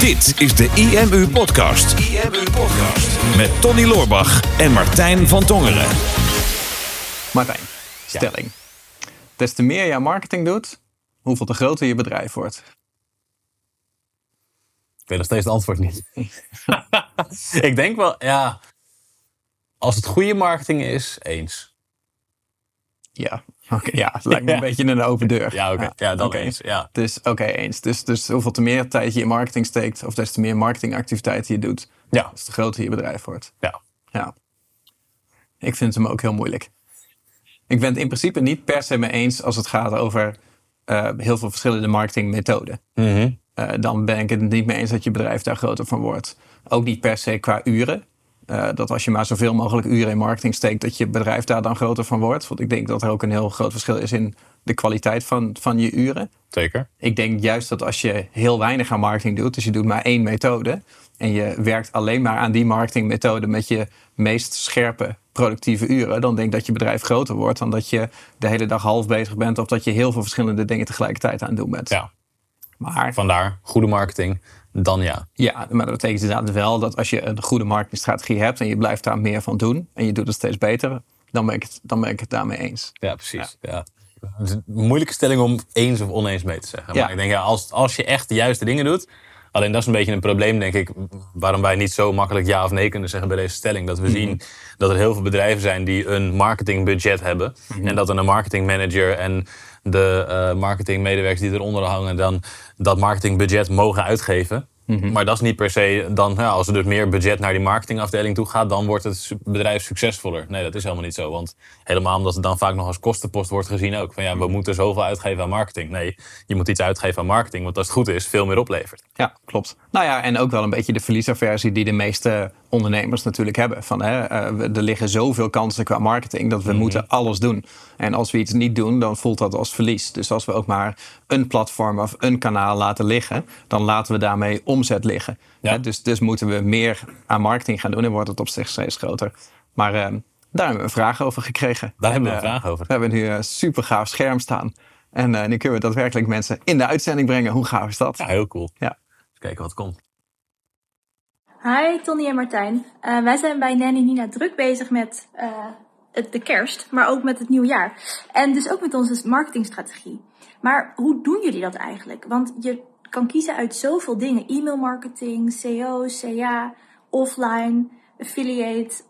Dit is de IMU Podcast. IMU Podcast. Met Tony Loorbach en Martijn van Tongeren. Martijn, stelling. Des te meer je marketing doet, hoeveel te groter je bedrijf wordt. Ik weet nog steeds het antwoord niet. ik denk wel, ja. Als het goede marketing is, eens. Ja, oké. ja, het lijkt me een beetje een open deur. Ja, oké. Ja, dan oké. eens. Ja. Dus oké, eens. Dus, dus hoeveel te meer tijd je in marketing steekt, of des te meer marketingactiviteiten je doet, Ja. des te groter je bedrijf wordt. ja. Ja. Ik vind hem ook heel moeilijk. Ik ben het in principe niet per se mee eens als het gaat over eh, heel veel verschillende marketingmethoden. Mhm. Eh, dan ben ik het niet mee eens dat je bedrijf daar groter van wordt. Ook niet per se qua uren. Eh, dat als je maar zoveel mogelijk uren in marketing steekt, dat je bedrijf daar dan groter van wordt. Want ik denk dat er ook een heel groot verschil is in de kwaliteit van, van je uren. Zeker. Ik denk juist dat als je heel weinig aan marketing doet, dus je doet maar één methode en je werkt alleen maar aan die marketingmethode met je meest scherpe productieve uren, dan denk ik dat je bedrijf groter wordt dan dat je de hele dag half bezig bent of dat je heel veel verschillende dingen tegelijkertijd aan het doen bent. Ja. Maar Vandaar, goede marketing, dan ja. ja, maar dat betekent inderdaad wel dat als je een goede marketingstrategie hebt en je blijft daar meer van doen en je doet het steeds beter, dan ben ik het, dan ben ik het daarmee eens. Ja, precies. Ja. Het is een moeilijke stelling om eens of oneens mee te zeggen. Ja. Maar ik denk, ja, als, als je echt de juiste dingen doet. Alleen dat is een beetje een probleem, denk ik. Waarom wij niet zo makkelijk ja of nee kunnen zeggen bij deze stelling. Dat we zien dat er heel veel bedrijven zijn die een marketingbudget hebben. En dat dan een marketingmanager en de eh, marketingmedewerkers die eronder hangen. dan dat marketingbudget mogen uitgeven. Maar dat is niet per se dan, ja, als er dus meer budget naar die marketingafdeling toe gaat, dan wordt het bedrijf succesvoller. Nee, dat is helemaal niet zo. Want helemaal omdat het dan vaak nog als kostenpost wordt gezien ook. Van ja, we moeten zoveel uitgeven aan marketing. Nee, je moet iets uitgeven aan marketing, want als het goed is, veel meer oplevert. Ja, klopt. Nou ja, en ook wel een beetje de verliesaversie die de meeste ondernemers natuurlijk hebben. Van, hè, eh, we- er liggen zoveel kansen qua marketing dat we moeten alles doen. En als we iets niet doen, dan voelt dat als verlies. Dus als we ook maar een platform of een kanaal laten liggen, dan laten we daarmee omzet liggen. Ja. Hè, dus, dus moeten we meer aan marketing gaan doen en wordt het op zich steeds groter. Maar eh, daar hebben we een vraag over gekregen. Daar hebben we En, een eh, vraag over. We hebben nu een super gaaf scherm staan. En nu kunnen we daadwerkelijk mensen in de uitzending brengen. Hoe gaaf is dat? Ja, heel cool. Ja. Even kijken wat komt. Hi, Tony en Martijn. Eh, wij zijn bij Nanny Nina druk bezig met eh, het, de kerst, maar ook met het nieuwjaar. En dus ook met onze marketingstrategie. Maar hoe doen jullie dat eigenlijk? Want je kan kiezen uit zoveel dingen. E-mail marketing, CO, CA, offline, affiliate.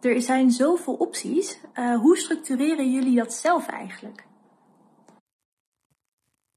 Er zijn zoveel opties. Eh, hoe structureren jullie dat zelf eigenlijk?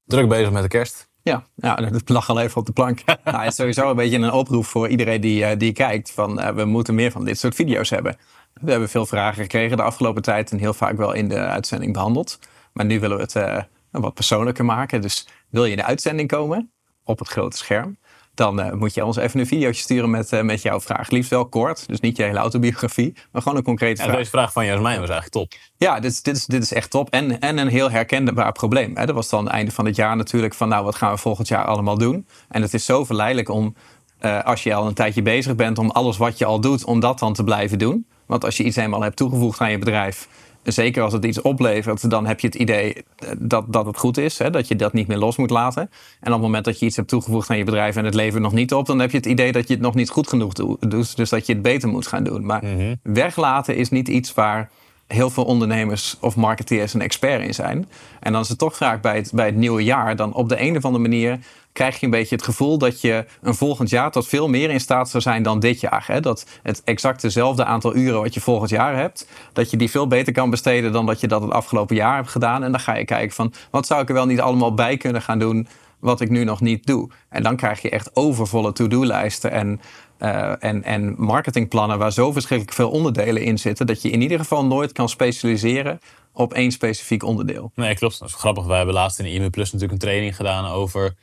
Druk bezig met de kerst. Ja, ja dat lag al even op de plank. nou, het is sowieso een beetje een oproep voor iedereen die, eh, die kijkt. Van, eh, we moeten meer van dit soort video's hebben. We hebben veel vragen gekregen de afgelopen tijd. En heel vaak wel in de uitzending behandeld. Maar nu willen we het eh, wat persoonlijker maken. Dus wil je in de uitzending komen op het grote scherm. Dan eh, moet je ons even een videootje sturen met, eh, met jouw vraag. Liefst wel kort, dus niet je hele autobiografie. Maar gewoon een concrete En vraag. deze vraag van Jasmijn was eigenlijk top. Ja, dit is, dit, is, dit is echt top. En, en een heel herkenbaar probleem. Hè. Dat was dan einde van het jaar natuurlijk van... nou, wat gaan we volgend jaar allemaal doen? En het is zo verleidelijk om, eh, als je al een tijdje bezig bent... om alles wat je al doet, om dat dan te blijven doen. Want als je iets eenmaal hebt toegevoegd aan je bedrijf... zeker als het iets oplevert, dan heb je het idee eh, dat, dat het goed is. Hè, dat je dat niet meer los moet laten. En op het moment dat je iets hebt toegevoegd aan je bedrijf... en het levert nog niet op, dan heb je het idee dat je het nog niet goed genoeg doet. Dus, dat je het beter moet gaan doen. Maar weglaten is niet iets waar heel veel ondernemers of marketeers een expert in zijn. En dan is het toch vaak bij het, bij het nieuwe jaar, dan op de een of andere manier krijg je een beetje het gevoel dat je een volgend jaar tot veel meer in staat zou zijn dan dit jaar. Hè? Dat het exact dezelfde aantal uren wat je volgend jaar hebt, dat je die veel beter kan besteden dan dat je dat het afgelopen jaar hebt gedaan. En dan ga je kijken van wat zou ik er wel niet allemaal bij kunnen gaan doen wat ik nu nog niet doe. En dan krijg je echt overvolle to-do-lijsten en, eh, en, en marketingplannen waar zo verschrikkelijk veel onderdelen in zitten, dat je in ieder geval nooit kan specialiseren op één specifiek onderdeel. Nee, klopt. Dat is grappig. Wij hebben laatst in de IME Plus natuurlijk een training gedaan over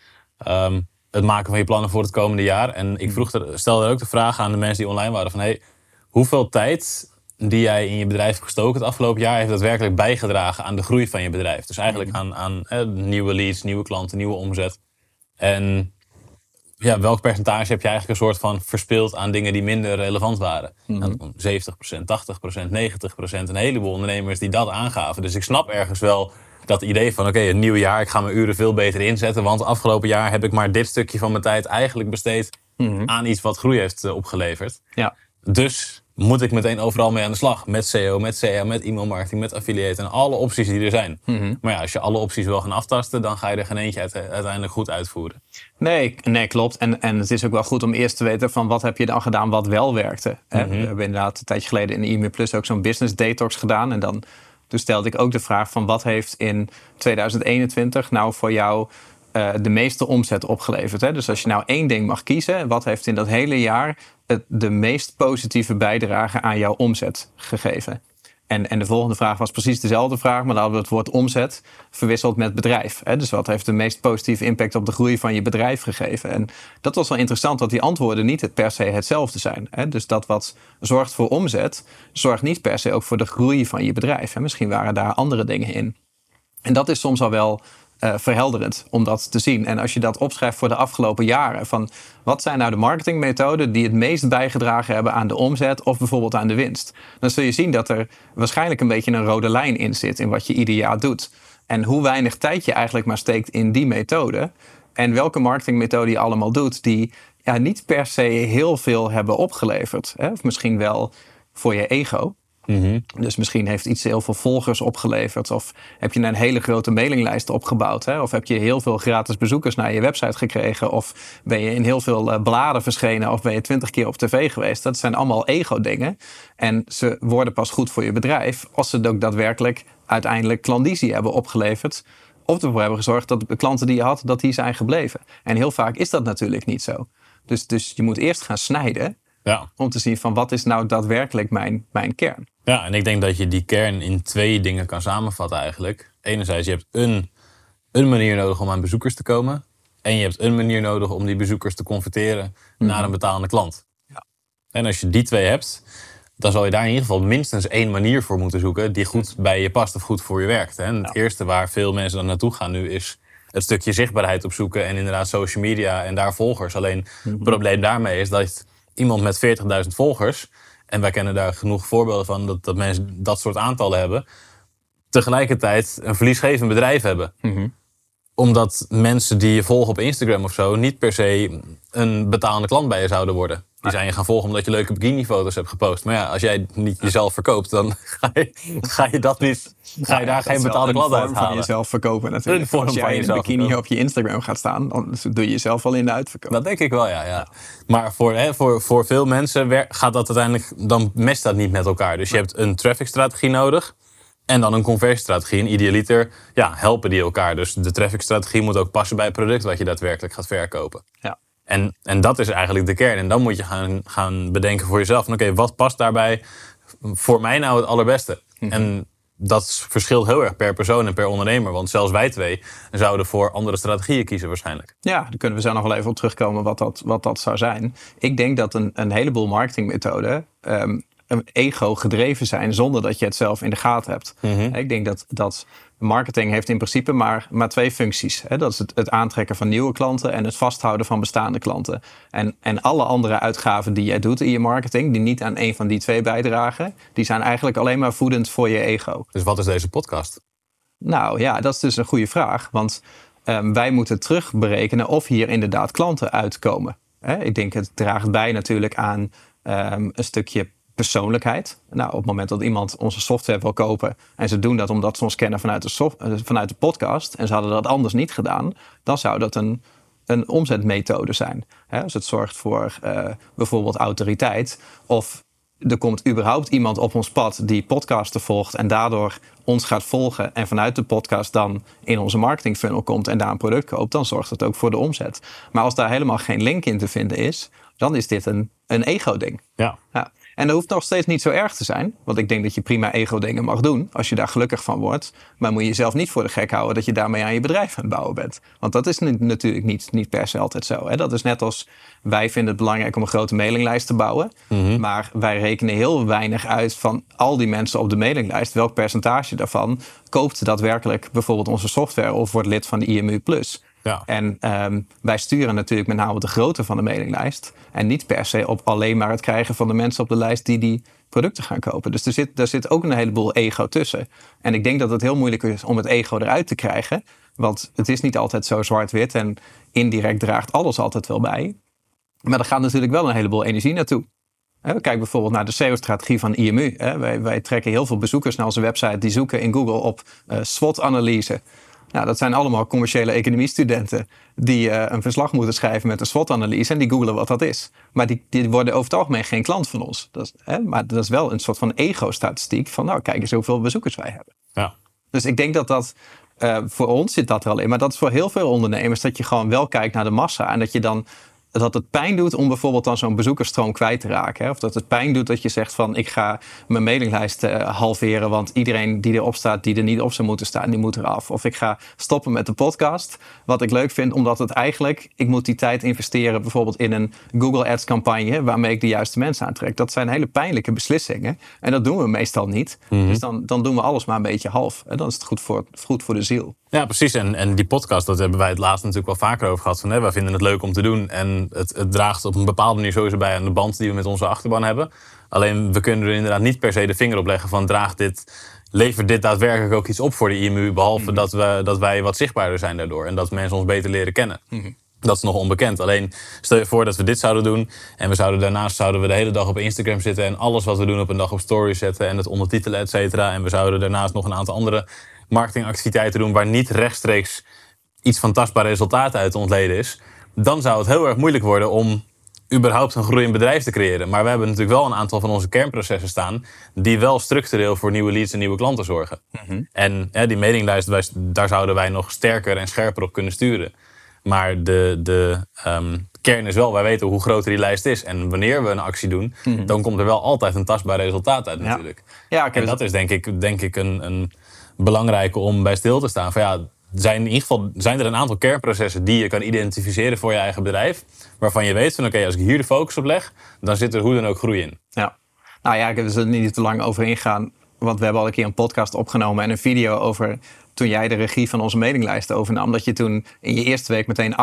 ehm, het maken van je plannen voor het komende jaar. En ik vroeg er, stelde er ook de vraag aan de mensen die online waren van hey, hoeveel tijd die jij in je bedrijf hebt gestoken het afgelopen jaar heeft daadwerkelijk bijgedragen aan de groei van je bedrijf. Dus eigenlijk aan, aan eh, nieuwe leads, nieuwe klanten, nieuwe omzet. En ja, welk percentage heb je eigenlijk een soort van verspeeld aan dingen die minder relevant waren? Nou, 70%, 80%, 90%. Een heleboel ondernemers die dat aangaven. Dus ik snap ergens wel dat idee van oké, een nieuw jaar, ik ga mijn uren veel beter inzetten. Want afgelopen jaar heb ik maar dit stukje van mijn tijd eigenlijk besteed aan iets wat groei heeft eh, opgeleverd. Ja. Dus moet ik meteen overal mee aan de slag. Met SEO, met CA, met e-mailmarketing, met affiliate en alle opties die er zijn. Maar ja, als je alle opties wil gaan aftasten, dan ga je er geen eentje uit- uiteindelijk goed uitvoeren. Nee, nee, klopt. En, en het is ook wel goed om eerst te weten van wat heb je dan gedaan wat wel werkte. Hè? We hebben inderdaad een tijdje geleden in e Plus ook zo'n business detox gedaan. En dan toen stelde ik ook de vraag van wat heeft in 2021 nou voor jou eh, de meeste omzet opgeleverd. Hè? Dus als je nou één ding mag kiezen, wat heeft in dat hele jaar het, de meest positieve bijdrage aan jouw omzet gegeven? En, en de volgende vraag was precies dezelfde vraag, maar dan hadden we het woord omzet verwisseld met bedrijf. Hè? Dus wat heeft de meest positieve impact op de groei van je bedrijf gegeven? En dat was wel interessant, dat die antwoorden niet per se hetzelfde zijn. Hè? Dus dat wat zorgt voor omzet, zorgt niet per se ook voor de groei van je bedrijf. Hè? Misschien waren daar andere dingen in. En dat is soms al wel eh, verhelderend om dat te zien. En als je dat opschrijft voor de afgelopen jaren, van wat zijn nou de marketingmethoden die het meest bijgedragen hebben aan de omzet of bijvoorbeeld aan de winst, dan zul je zien dat er waarschijnlijk een beetje een rode lijn in zit in wat je ieder jaar doet. En hoe weinig tijd je eigenlijk maar steekt in die methode en welke marketingmethode je allemaal doet, die ja, niet per se heel veel hebben opgeleverd. Hè? Of misschien wel voor je ego. Dus misschien heeft iets heel veel volgers opgeleverd. Of heb je een hele grote mailinglijst opgebouwd. Hè? Of heb je heel veel gratis bezoekers naar je website gekregen. Of ben je in heel veel eh, bladen verschenen. Of ben je twintig keer op tv geweest. Dat zijn allemaal ego-dingen. En ze worden pas goed voor je bedrijf. Als ze ook daadwerkelijk uiteindelijk klandizie hebben opgeleverd. Of ervoor hebben gezorgd dat de klanten die je had, dat die zijn gebleven. En heel vaak is dat natuurlijk niet zo. Dus, dus je moet eerst gaan snijden Ja. om te zien van wat is nou daadwerkelijk mijn, mijn kern. Ja, en ik denk dat je die kern in twee dingen kan samenvatten eigenlijk. Enerzijds, je hebt een, een manier nodig om aan bezoekers te komen. En je hebt een manier nodig om die bezoekers te converteren naar een betalende klant. Ja. En als je die twee hebt, dan zal je daar in ieder geval minstens één manier voor moeten zoeken die goed bij je past of goed voor je werkt. En het eerste waar veel mensen dan naartoe gaan nu is het stukje zichtbaarheid opzoeken en inderdaad social media en daar volgers. Alleen het probleem daarmee is dat iemand met 40.000 volgers, en wij kennen daar genoeg voorbeelden van dat, dat mensen dat soort aantallen hebben, tegelijkertijd een verliesgevend bedrijf hebben. Omdat mensen die je volgen op Instagram of zo niet per se een betalende klant bij je zouden worden. Die zijn je gaan volgen omdat je leuke bikinifoto's hebt gepost. Maar ja, als jij niet jezelf verkoopt, dan ga je, ga je dat niet. Ga je daar geen betaalde klant uit uit van halen. jezelf verkopen natuurlijk. Een vorm Als jij van in een bikini verkopen. op je Instagram gaat staan, dan doe je jezelf al in de uitverkoop. Dat denk ik wel, ja. ja. Maar voor, hè, voor, voor veel mensen gaat dat uiteindelijk, dan matcht dat niet met elkaar. Dus je hebt een traffic-strategie nodig en dan een conversiestrategie. En idealiter ja, helpen die elkaar. Dus de traffic-strategie moet ook passen bij het product wat je daadwerkelijk gaat verkopen. Ja. En, en dat is eigenlijk de kern. En dan moet je gaan, gaan bedenken voor jezelf: oké, wat past daarbij voor mij nou het allerbeste? En dat verschilt heel erg per persoon en per ondernemer. Want zelfs wij twee zouden voor andere strategieën kiezen waarschijnlijk. Ja, daar kunnen we zo nog wel even op terugkomen wat dat, wat dat zou zijn. Ik denk dat een, een heleboel marketingmethoden ehm, ego gedreven zijn zonder dat je het zelf in de gaten hebt. Ik denk dat, dat marketing heeft in principe maar, maar twee functies. Dat is het, het aantrekken van nieuwe klanten en het vasthouden van bestaande klanten. En, en alle andere uitgaven die jij doet in je marketing, die niet aan een van die twee bijdragen, die zijn eigenlijk alleen maar voedend voor je ego. Dus wat is deze podcast? Nou ja, dat is dus een goede vraag. Want ehm, wij moeten terugberekenen of hier inderdaad klanten uitkomen. Ik denk het draagt bij natuurlijk aan ehm, een stukje persoonlijkheid. Nou, op het moment dat iemand onze software wil kopen en ze doen dat omdat ze ons kennen vanuit de, soft- eh, vanuit de podcast en ze hadden dat anders niet gedaan, dan zou dat een, een omzetmethode zijn. Als het zorgt voor eh, bijvoorbeeld autoriteit of er komt überhaupt iemand op ons pad die podcasten volgt en daardoor ons gaat volgen en vanuit de podcast dan in onze marketing funnel komt en daar een product koopt, dan zorgt dat ook voor de omzet. Maar als daar helemaal geen link in te vinden is, dan is dit een, een ego-ding. Ja. Ja. En dat hoeft nog steeds niet zo erg te zijn. Want ik denk dat je prima ego-dingen mag doen. Als je daar gelukkig van wordt. Maar moet je jezelf niet voor de gek houden dat je daarmee aan je bedrijf aan het bouwen bent. Want dat is natuurlijk niet, niet per se altijd zo. Hè? Dat is net als wij vinden het belangrijk om een grote mailinglijst te bouwen. Maar wij rekenen heel weinig uit van al die mensen op de mailinglijst. Welk percentage daarvan koopt daadwerkelijk bijvoorbeeld onze software of wordt lid van de IMU Plus. Ja. En ehm, wij sturen natuurlijk met name de grootte van de mailinglijst. En niet per se op alleen maar het krijgen van de mensen op de lijst die die producten gaan kopen. Dus er zit, er zit ook een heleboel ego tussen. En ik denk dat het heel moeilijk is om het ego eruit te krijgen. Want het is niet altijd zo zwart-wit. En indirect draagt alles altijd wel bij. Maar er gaat natuurlijk wel een heleboel energie naartoe. Kijk bijvoorbeeld naar de SEO-strategie van IMU. Wij, wij, trekken heel veel bezoekers naar onze website die zoeken in Google op uh, SWOT-analyse. Nou, dat zijn allemaal commerciële economiestudenten die uh, een verslag moeten schrijven met een SWOT-analyse en die googlen wat dat is. Maar die, die worden over het algemeen geen klant van ons. Dat is, hè, maar dat is wel een soort van ego-statistiek van nou, kijk eens hoeveel bezoekers wij hebben. Ja. Dus ik denk dat dat uh, voor ons zit dat er al in. Maar dat is voor heel veel ondernemers dat je gewoon wel kijkt naar de massa en dat je dan dat het pijn doet om bijvoorbeeld dan zo'n bezoekersstroom kwijt te raken. Hè? Of dat het pijn doet dat je zegt van ik ga mijn mailinglijst uh, halveren, want iedereen die erop staat, die er niet op zou moeten staan, die moet eraf. Of ik ga stoppen met de podcast, wat ik leuk vind, omdat het eigenlijk, ik moet die tijd investeren bijvoorbeeld in een Google Ads campagne waarmee ik de juiste mensen aantrek. Dat zijn hele pijnlijke beslissingen en dat doen we meestal niet. Mhm. Dus dan, dan doen we alles maar een beetje half. En dan is het goed voor, goed voor de ziel. Ja, precies. En, en die podcast, dat hebben wij het laatst natuurlijk wel vaker over gehad. Van, hè, wij vinden het leuk om te doen. En het, het draagt op een bepaalde manier sowieso bij aan de band die we met onze achterban hebben. Alleen we kunnen er inderdaad niet per se de vinger op leggen van draagt dit, levert dit daadwerkelijk ook iets op voor de IMU. Behalve dat, we, dat wij wat zichtbaarder zijn daardoor. En dat mensen ons beter leren kennen. Dat is nog onbekend. Alleen stel je voor dat we dit zouden doen. En we zouden daarnaast zouden we de hele dag op Instagram zitten. En alles wat we doen op een dag op story zetten. En het ondertitelen, et cetera. En we zouden daarnaast nog een aantal andere marketingactiviteiten doen. Waar niet rechtstreeks iets van tastbaar resultaat uit ontleden is. Dan zou het heel erg moeilijk worden om überhaupt een groeiend bedrijf te creëren. Maar we hebben natuurlijk wel een aantal van onze kernprocessen staan. die wel structureel voor nieuwe leads en nieuwe klanten zorgen. En ja, die mailinglijst, daar zouden wij nog sterker en scherper op kunnen sturen. Maar de, de ehm, kern is wel, wij weten hoe groot die lijst is. En wanneer we een actie doen, dan komt er wel altijd een tastbaar resultaat uit natuurlijk. Ja, En dat is denk ik, denk ik een, een belangrijke om bij stil te staan. Van ja, zijn, in ieder geval, zijn er een aantal kernprocessen die je kan identificeren voor je eigen bedrijf. Waarvan je weet van oké, als ik hier de focus op leg, dan zit er hoe dan ook groei in. Ja. Nou ja, ik heb er niet te lang over ingaan. Want we hebben al een keer een podcast opgenomen en een video over toen jij de regie van onze mailinglijst overnam. Dat je toen in je eerste week meteen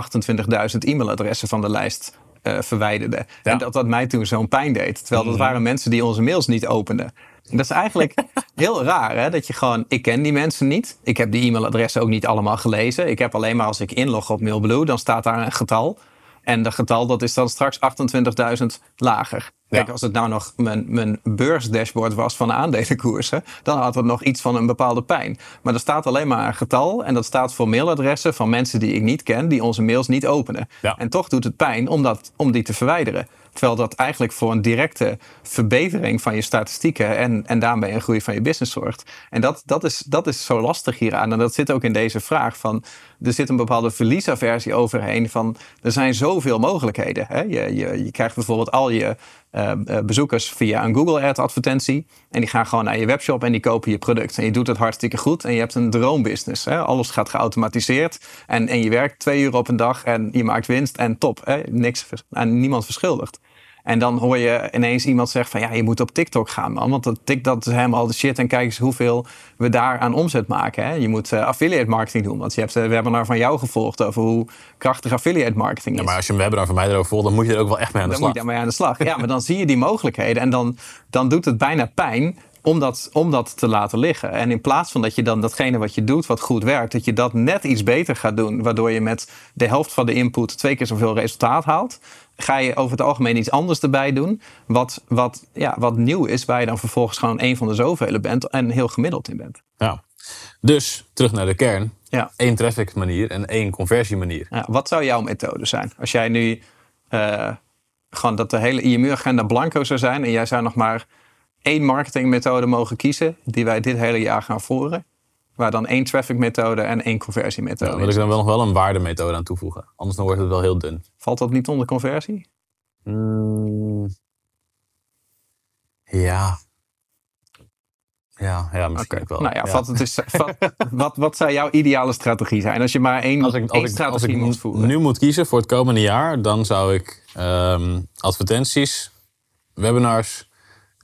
28.000 e-mailadressen van de lijst eh, verwijderde. Ja. Mhm. En dat dat mij toen zo'n pijn deed. Terwijl dat waren mensen die onze mails niet openden. Dat is eigenlijk heel raar, hè? Dat je gewoon, ik ken die mensen niet. Ik heb die e-mailadressen ook niet allemaal gelezen. Ik heb alleen maar als ik inlog op Mailblue, dan staat daar een getal. En dat getal dat is dan straks 28.000 lager. Kijk, Ja. als het nou nog mijn, mijn beursdashboard was van de aandelenkoersen, dan had het nog iets van een bepaalde pijn. Maar er staat alleen maar een getal en dat staat voor mailadressen van mensen die ik niet ken, die onze mails niet openen. Ja. En toch doet het pijn om, dat, om die te verwijderen. Terwijl dat eigenlijk voor een directe verbetering van je statistieken en, en daarmee een groei van je business zorgt. En dat, dat, is, dat is zo lastig hieraan. En dat zit ook in deze vraag van, er zit een bepaalde verliesaversie overheen van, er zijn zoveel mogelijkheden. Hè? Je, je, je krijgt bijvoorbeeld al je eh, eh, bezoekers via een Google Ad advertentie. En die gaan gewoon naar je webshop en die kopen je product. En je doet het hartstikke goed en je hebt een droombusiness. Hè? Alles gaat geautomatiseerd en, en je werkt twee uur op een dag en je maakt winst en top. Hè? Niks aan niemand verschuldigd. En dan hoor je ineens iemand zeggen van ja, je moet op TikTok gaan man. Want dat, Tik- dat is helemaal de shit. En kijk eens hoeveel we daar aan omzet maken. Hè? Je moet eh, affiliate marketing doen. Want je hebt de webinar van jou gevolgd over hoe krachtig affiliate marketing is. Ja, maar als je een webinar van mij erover volgt, dan moet je er ook wel echt mee aan de Dan moet slag. je daarmee aan de slag. Ja, maar dan zie je die mogelijkheden en dan, dan doet het bijna pijn om dat, om dat te laten liggen. En in plaats van dat je dan datgene wat je doet, wat goed werkt, dat je dat net iets beter gaat doen, waardoor je met de helft van de input twee keer zoveel resultaat haalt, ga je over het algemeen iets anders erbij doen, wat, wat, ja, wat nieuw is, waar je dan vervolgens gewoon een van de zoveel bent en heel gemiddeld in bent. Ja. Dus terug naar de kern. Ja. Één traffic manier en één conversie manier. Ja, wat zou jouw methode zijn? Als jij nu eh, gewoon dat de hele IMU-agenda blanco zou zijn en jij zou nog maar één marketingmethode mogen kiezen die wij dit hele jaar gaan voeren, waar dan één traffic-methode en één conversiemethode Daar wil is. ik dan wel nog wel een waardemethode aan toevoegen. Anders dan wordt het wel heel dun. Valt dat niet onder conversie? Mm. Ja. Ja, ja misschien ook wel. Nou ja, Vat het vat- wat, wat zou jouw ideale strategie zijn? Als je maar één, Als ik, één als ik, als strategie ik moest voeren. nu moet kiezen voor het komende jaar, dan zou ik ehm, advertenties, webinars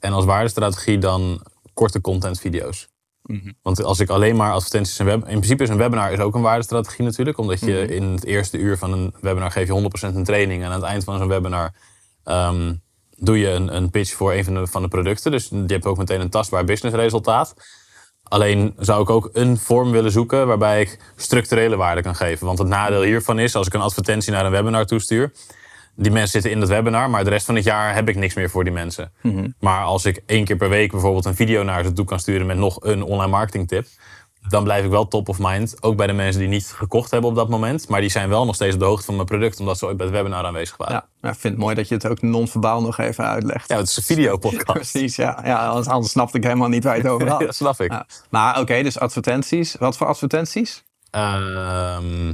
en als waardestrategie dan korte contentvideo's. Want als ik alleen maar advertenties en web... In principe is een webinar is ook een waardestrategie natuurlijk. Omdat je in het eerste uur van een webinar geef je 100% een training. En aan het eind van zo'n webinar ehm, doe je een, een pitch voor een van de, van de producten. Dus je hebt ook meteen een tastbaar businessresultaat. Alleen zou ik ook een vorm willen zoeken waarbij ik structurele waarde kan geven. Want het nadeel hiervan is, als ik een advertentie naar een webinar toestuur, die mensen zitten in het webinar, maar de rest van het jaar heb ik niks meer voor die mensen. Maar als ik één keer per week bijvoorbeeld een video naar ze toe kan sturen met nog een online marketing tip, dan blijf ik wel top of mind. Ook bij de mensen die niet gekocht hebben op dat moment, maar die zijn wel nog steeds op de hoogte van mijn product, omdat ze ooit bij het webinar aanwezig waren. Ja, nou, ik vind het mooi dat je het ook non-verbaal nog even uitlegt. Ja, het is een videopodcast. Precies, ja. ja anders, anders snapte ik helemaal niet waar je het over had. dat snap ik. Ja. Maar oké, dus advertenties. Wat voor advertenties? Ehm,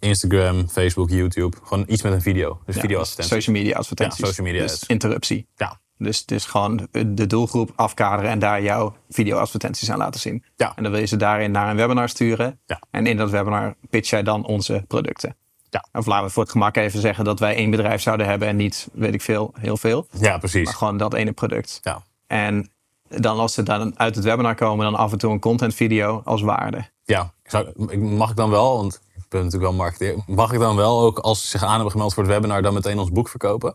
Instagram, Facebook, YouTube. Gewoon iets met een video. Dus Ja. Social media advertenties. Ja, social media Dus interruptie. Ja. Dus, dus gewoon de doelgroep afkaderen en daar jouw video-advertenties aan laten zien. Ja. En dan wil je ze daarin naar een webinar sturen. Ja. En in dat webinar pitch jij dan onze producten. Ja. Of laten we voor het gemak even zeggen dat wij één bedrijf zouden hebben en niet, weet ik veel, heel veel. Ja, precies. Maar gewoon dat ene product. Ja. En dan als ze dan uit het webinar komen, dan af en toe een content video als waarde. Ja, ik zou, mag ik dan wel, want natuurlijk wel marketeer, mag ik dan wel ook als ze zich aan hebben gemeld voor het webinar dan meteen ons boek verkopen?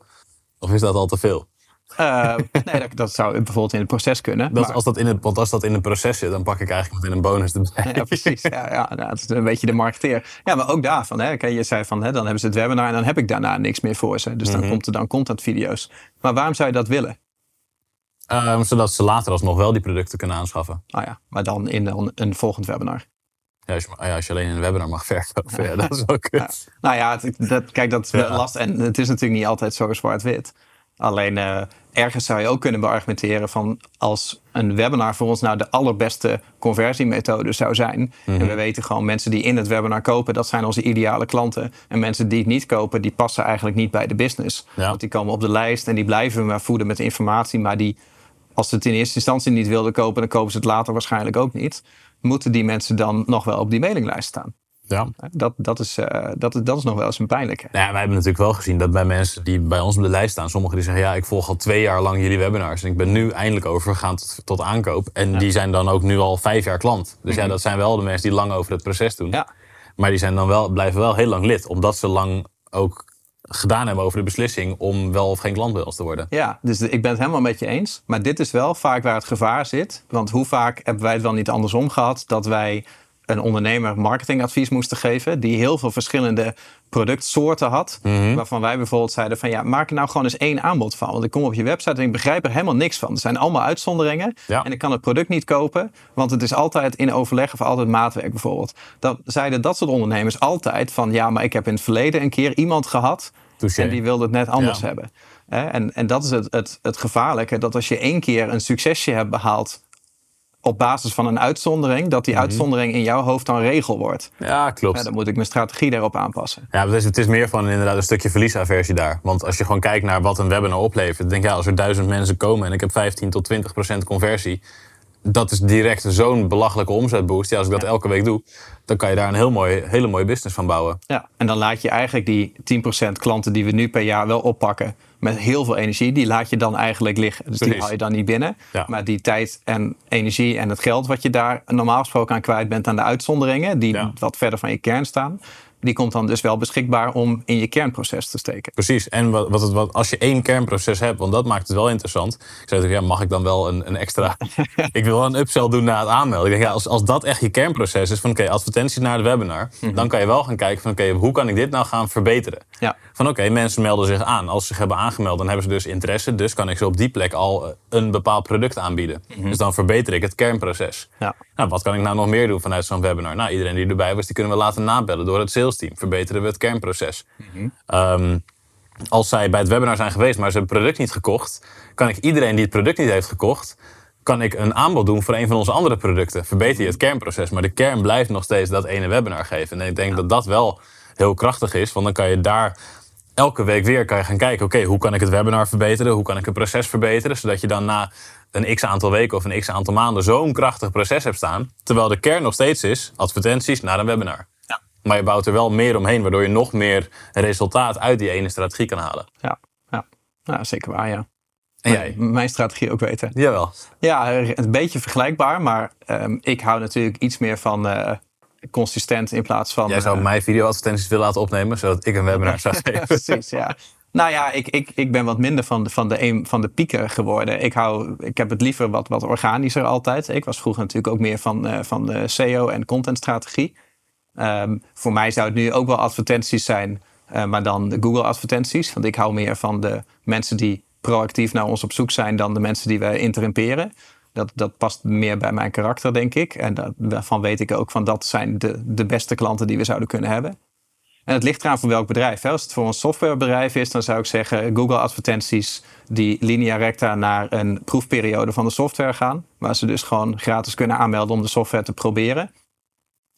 Of is dat al te veel? Eh, nee, dat, dat zou bijvoorbeeld in het proces kunnen. Dat, maar- als dat in het, want als dat in het proces zit, dan pak ik eigenlijk meteen een bonus erbij. Ja, precies. Ja, ja, nou, het is een beetje de marketeer. Ja, maar ook daarvan. Hè, je zei van, hè, dan hebben ze het webinar en dan heb ik daarna niks meer voor ze. Dus Mhm. dan komt er dan contentvideo's. Maar waarom zou je dat willen? Ehm, zodat ze later alsnog wel die producten kunnen aanschaffen. Oh ja, maar dan in een, een volgend webinar. Ja, als, je, ja, als je alleen in een webinar mag verkopen, ja, dat is wel kut. Nou ja, het- dat, kijk, dat is Ja. lastig. En het is natuurlijk niet altijd zo zwart-wit. Alleen eh, ergens zou je ook kunnen beargumenteren van als een webinar voor ons nou de allerbeste conversiemethode zou zijn. Mhm. En we weten gewoon mensen die in het webinar kopen, dat zijn onze ideale klanten. En mensen die het niet kopen, die passen eigenlijk niet bij de business. Ja. Want die komen op de lijst en die blijven we maar voeden met informatie. Maar die, als ze het in eerste instantie niet wilden kopen, dan kopen ze het later waarschijnlijk ook niet. Moeten die mensen dan nog wel op die mailinglijst staan? Ja. Dat, dat, is, eh, dat, dat is nog wel eens een pijnlijke. Nou ja, wij hebben natuurlijk wel gezien dat bij mensen die bij ons op de lijst staan, sommigen die zeggen, ja, ik volg al twee jaar lang jullie webinars en ik ben nu eindelijk overgegaan tot, tot aankoop. En die zijn dan ook nu al vijf jaar klant. Dus ja, dat zijn wel de mensen die lang over het proces doen. Mhm. Ja. Maar die zijn dan wel, blijven wel heel lang lid, omdat ze lang ook gedaan hebben over de beslissing om wel of geen klant bij ons te worden. Ja, dus ik ben het helemaal met je eens. Maar dit is wel vaak waar het gevaar zit. Want hoe vaak hebben wij het wel niet andersom gehad dat wij een ondernemer marketingadvies moesten geven die heel veel verschillende productsoorten had. Waarvan wij bijvoorbeeld zeiden van ja, maak er nou gewoon eens één aanbod van. Want ik kom op je website en ik begrijp er helemaal niks van. Er zijn allemaal uitzonderingen. Ja. En ik kan het product niet kopen, want het is altijd in overleg of altijd maatwerk bijvoorbeeld. Dan zeiden dat soort ondernemers altijd van ja, maar ik heb in het verleden een keer iemand gehad Touché. en die wilde het net anders Ja. hebben. En, en dat is het, het, het gevaarlijke, dat als je één keer een succesje hebt behaald op basis van een uitzondering, dat die Mhm. uitzondering in jouw hoofd dan regel wordt. Ja, klopt. Ja, dan moet ik mijn strategie daarop aanpassen. Ja, het is, het is meer van inderdaad een stukje verliesaversie daar. Want als je gewoon kijkt naar wat een webinar oplevert, dan denk je, ja, als er duizend mensen komen en ik heb 15 tot 20 procent conversie, dat is direct zo'n belachelijke omzetboost. Ja, als ik dat elke week doe, dan kan je daar een heel mooi, hele mooie business van bouwen. Ja, en dan laat je eigenlijk die 10% klanten die we nu per jaar wel oppakken met heel veel energie, die laat je dan eigenlijk liggen. Dus die haal je dan niet binnen. Ja. Maar die tijd en energie en het geld wat je daar normaal gesproken aan kwijt bent aan de uitzonderingen, die Ja. wat verder van je kern staan, die komt dan dus wel beschikbaar om in je kernproces te steken. Precies. En wat, wat het, wat, als je één kernproces hebt, want dat maakt het wel interessant. Ik zei ja, mag ik dan wel een, een extra... ik wil wel een upsell doen na het aanmelden. Ik denk, ja, als, als dat echt je kernproces is van oké, advertenties naar de webinar. Dan kan je wel gaan kijken van oké, hoe kan ik dit nou gaan verbeteren? Ja. Van oké, mensen melden zich aan. Als ze zich hebben aangemeld, dan hebben ze dus interesse. Dus kan ik ze op die plek al een bepaald product aanbieden. Dus dan verbeter ik het kernproces. Ja. Nou, wat kan ik nou nog meer doen vanuit zo'n webinar? Nou, iedereen die erbij was, die kunnen we laten nabellen door het salesteam. Verbeteren we het kernproces. Ehm, als zij bij het webinar zijn geweest, maar ze hebben het product niet gekocht, kan ik iedereen die het product niet heeft gekocht, kan ik een aanbod doen voor een van onze andere producten. Verbeter je het kernproces, maar de kern blijft nog steeds dat ene webinar geven. En ik denk dat dat wel heel krachtig is, want dan kan je daar elke week weer kan je gaan kijken, oké, hoe kan ik het webinar verbeteren? Hoe kan ik het proces verbeteren? Zodat je dan na een x aantal weken of een x aantal maanden zo'n krachtig proces hebt staan, terwijl de kern nog steeds is advertenties naar een webinar. Ja. Maar je bouwt er wel meer omheen, waardoor je nog meer resultaat uit die ene strategie kan halen. Ja, ja. ja zeker waar, ja. En jij? Mijn strategie ook weten. Jawel. Ja, een beetje vergelijkbaar, maar um, ik hou natuurlijk iets meer van uh, consistent in plaats van. Jij zou uh, mij videoadvertenties willen laten opnemen, zodat ik een webinar zou geven. Precies, ja. Nou ja, ik, ik, ik ben wat minder van de, van de, een, van de pieken geworden. Ik, hou, ik heb het liever wat, wat organischer altijd. Ik was vroeger natuurlijk ook meer van, uh, van de SEO en contentstrategie. Um, voor mij zou het nu ook wel advertenties zijn, uh, maar dan de Google advertenties. Want ik hou meer van de mensen die proactief naar ons op zoek zijn dan de mensen die wij interrumperen. Dat, dat past meer bij mijn karakter, denk ik. En dat, daarvan weet ik ook van dat zijn de, de beste klanten die we zouden kunnen hebben. En het ligt eraan voor welk bedrijf. Als het voor een softwarebedrijf is, dan zou ik zeggen Google advertenties die linea recta naar een proefperiode van de software gaan. Waar ze dus gewoon gratis kunnen aanmelden om de software te proberen.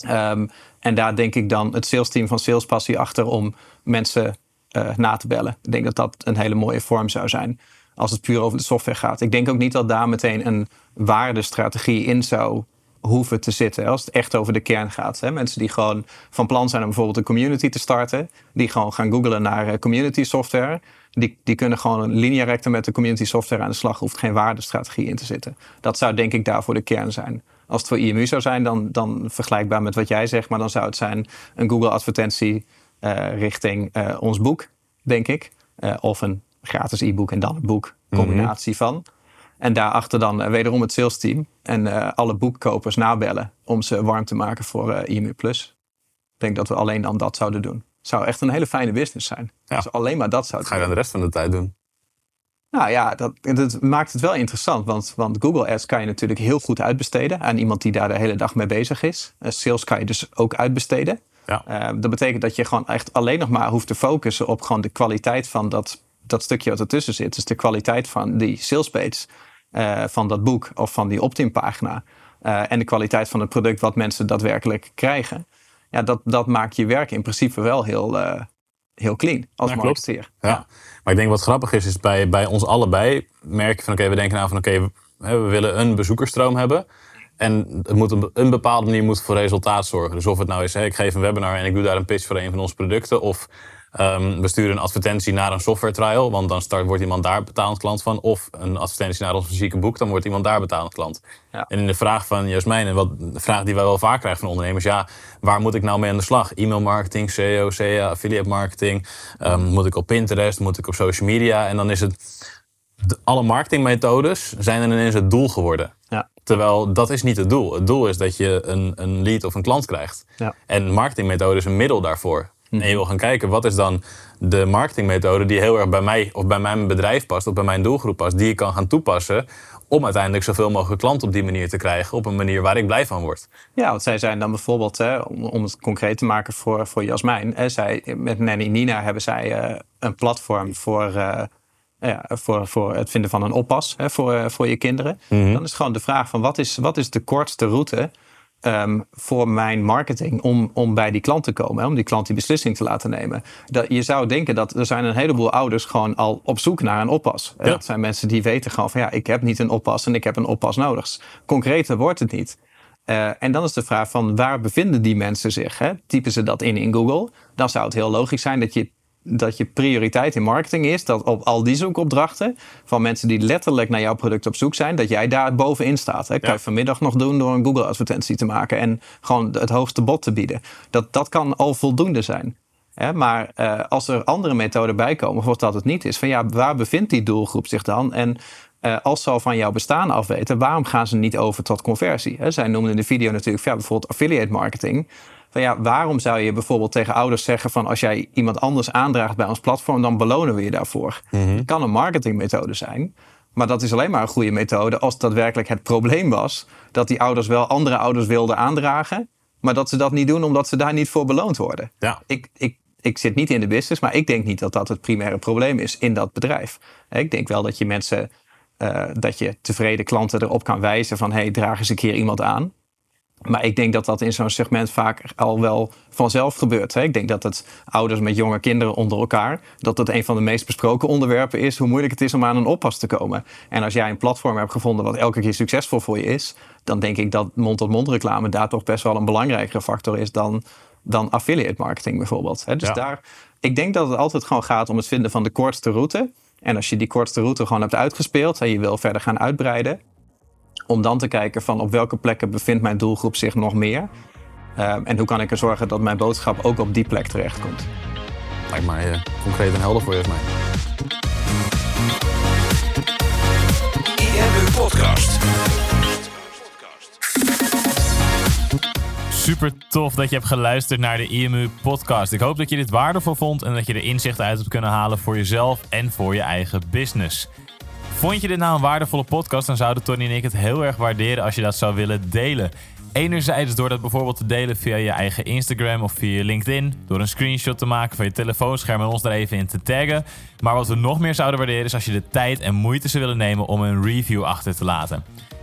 Um, en daar denk ik dan het salesteam van Salespassie achter om mensen uh, na te bellen. Ik denk dat dat een hele mooie vorm zou zijn als het puur over de software gaat. Ik denk ook niet dat daar meteen een waardestrategie in zou hoeven te zitten. Als het echt over de kern gaat. Hè? Mensen die gewoon van plan zijn om bijvoorbeeld een community te starten. Die gewoon gaan googlen naar eh, community software. Die, die kunnen gewoon linea recta met de community software aan de slag. Hoeft geen waardestrategie in te zitten. Dat zou denk ik daarvoor de kern zijn. Als het voor IMU zou zijn, dan, dan vergelijkbaar met wat jij zegt. Maar dan zou het zijn een Google advertentie uh, richting uh, ons boek, denk ik. Uh, of een gratis e-book en dan een boek. Combinatie mm -hmm. van. En daarachter dan uh, wederom het sales team. En uh, alle boekkopers nabellen om ze warm te maken voor uh, IMU+. Ik denk dat we alleen dan dat zouden doen. Zou echt een hele fijne business zijn. Ja. Als alleen maar dat zouden Ga je dan de rest van de tijd doen? Nou ja, dat, dat, maakt het wel interessant. Want, want Google Ads kan je natuurlijk heel goed uitbesteden aan iemand die daar de hele dag mee bezig is. sales kan je dus ook uitbesteden. Ja. Uh, dat betekent dat je gewoon echt alleen nog maar hoeft te focussen op gewoon de kwaliteit van dat, dat stukje wat ertussen zit. Dus de kwaliteit van die salespage, uh, van dat boek of van die opt-in pagina. Uh, en de kwaliteit van het product wat mensen daadwerkelijk krijgen. Ja, dat, dat maakt je werk in principe wel heel, uh, heel clean als ja, marketeer. Ja. ja. Maar ik denk wat grappig is, is bij, bij ons allebei merk je van oké, okay, we denken nou van oké, okay, we, we willen een bezoekersstroom hebben. En het moet een, een bepaalde manier moet voor resultaat zorgen. Dus of het nou is, hè, ik geef een webinar en ik doe daar een pitch voor een van onze producten. Of um, we sturen een advertentie naar een software trial. Want dan start, wordt iemand daar betalend klant van. Of een advertentie naar ons fysieke boek. Dan wordt iemand daar betalend klant. Ja. En in de vraag van Jasmijn, en wat, de vraag die wij wel vaak krijgen van ondernemers. Ja, waar moet ik nou mee aan de slag? E-mail marketing, SEO, CA, affiliate marketing. Um, moet ik op Pinterest? Moet ik op social media? En dan is het... De, alle marketingmethodes zijn er ineens het doel geworden. Ja. Terwijl dat is niet het doel. Het doel is dat je een, een lead of een klant krijgt. Ja. En marketingmethode is een middel daarvoor. Mm. En je wil gaan kijken wat is dan de marketingmethode die heel erg bij mij of bij mijn bedrijf past of bij mijn doelgroep past, die ik kan gaan toepassen om uiteindelijk zoveel mogelijk klanten op die manier te krijgen op een manier waar ik blij van word. Ja, want zij zijn dan bijvoorbeeld, hè, om, om het concreet te maken voor, voor Jasmijn, hè, zij, met Nanny Nina hebben zij uh, een platform voor. Uh, ja, voor, voor het vinden van een oppas hè, voor, voor je kinderen. Mhm. Dan is gewoon de vraag van wat is, wat is de kortste route um, voor mijn marketing om, om bij die klant te komen. Hè, om die klant die beslissing te laten nemen. Dat, je zou denken dat er zijn een heleboel ouders gewoon al op zoek naar een oppas. Ja. Dat zijn mensen die weten gewoon van ja, ik heb niet een oppas en ik heb een oppas nodig. Concreter wordt het niet. Uh, en dan is de vraag van waar bevinden die mensen zich? Hè? Typen ze dat in in Google? Dan zou het heel logisch zijn dat je dat je prioriteit in marketing is dat op al die zoekopdrachten van mensen die letterlijk naar jouw product op zoek zijn, dat jij daar bovenin staat. Hè? Kan je vanmiddag nog doen door een Google advertentie te maken en gewoon het hoogste bod te bieden. Dat, dat kan al voldoende zijn. Hè? Maar uh, als er andere methoden bij komen, of dat het niet is, van ja, waar bevindt die doelgroep zich dan? En uh, als ze al van jouw bestaan afweten, waarom gaan ze niet over tot conversie? Hè? Zij noemden in de video natuurlijk ja, bijvoorbeeld affiliate marketing van ja, waarom zou je bijvoorbeeld tegen ouders zeggen van als jij iemand anders aandraagt bij ons platform, dan belonen we je daarvoor. Mhm. Het kan een marketingmethode zijn, maar dat is alleen maar een goede methode als daadwerkelijk het probleem was dat die ouders wel andere ouders wilden aandragen, maar dat ze dat niet doen omdat ze daar niet voor beloond worden. Ja. Ik, ik, ik zit niet in de business, maar ik denk niet dat dat het primaire probleem is in dat bedrijf. Ik denk wel dat je mensen, uh, dat je tevreden klanten erop kan wijzen van hey, draag eens een keer iemand aan. Maar ik denk dat dat in zo'n segment vaak al wel vanzelf gebeurt. Hè? Ik denk dat het ouders met jonge kinderen onder elkaar, dat dat een van de meest besproken onderwerpen is, hoe moeilijk het is om aan een oppas te komen. En als jij een platform hebt gevonden wat elke keer succesvol voor je is, dan denk ik dat mond-tot-mond reclame daar toch best wel een belangrijkere factor is dan, dan affiliate marketing bijvoorbeeld. Hè? Dus Ja. daar, ik denk dat het altijd gewoon gaat om het vinden van de kortste route. En als je die kortste route gewoon hebt uitgespeeld en je wil verder gaan uitbreiden, om dan te kijken van op welke plekken bevindt mijn doelgroep zich nog meer. Uh, en hoe kan ik er zorgen dat mijn boodschap ook op die plek terechtkomt. Lijkt mij uh, concreet en helder voor je, mij. IMU Podcast. Super tof dat je hebt geluisterd naar de IMU podcast. Ik hoop dat je dit waardevol vond en dat je er inzichten uit hebt kunnen halen voor jezelf en voor je eigen business. Vond je dit nou een waardevolle podcast, dan zouden Tony en ik het heel erg waarderen als je dat zou willen delen. Enerzijds door dat bijvoorbeeld te delen via je eigen Instagram of via LinkedIn. Door een screenshot te maken van je telefoonscherm en ons er even in te taggen. Maar wat we nog meer zouden waarderen is als je de tijd en moeite zou willen nemen om een review achter te laten.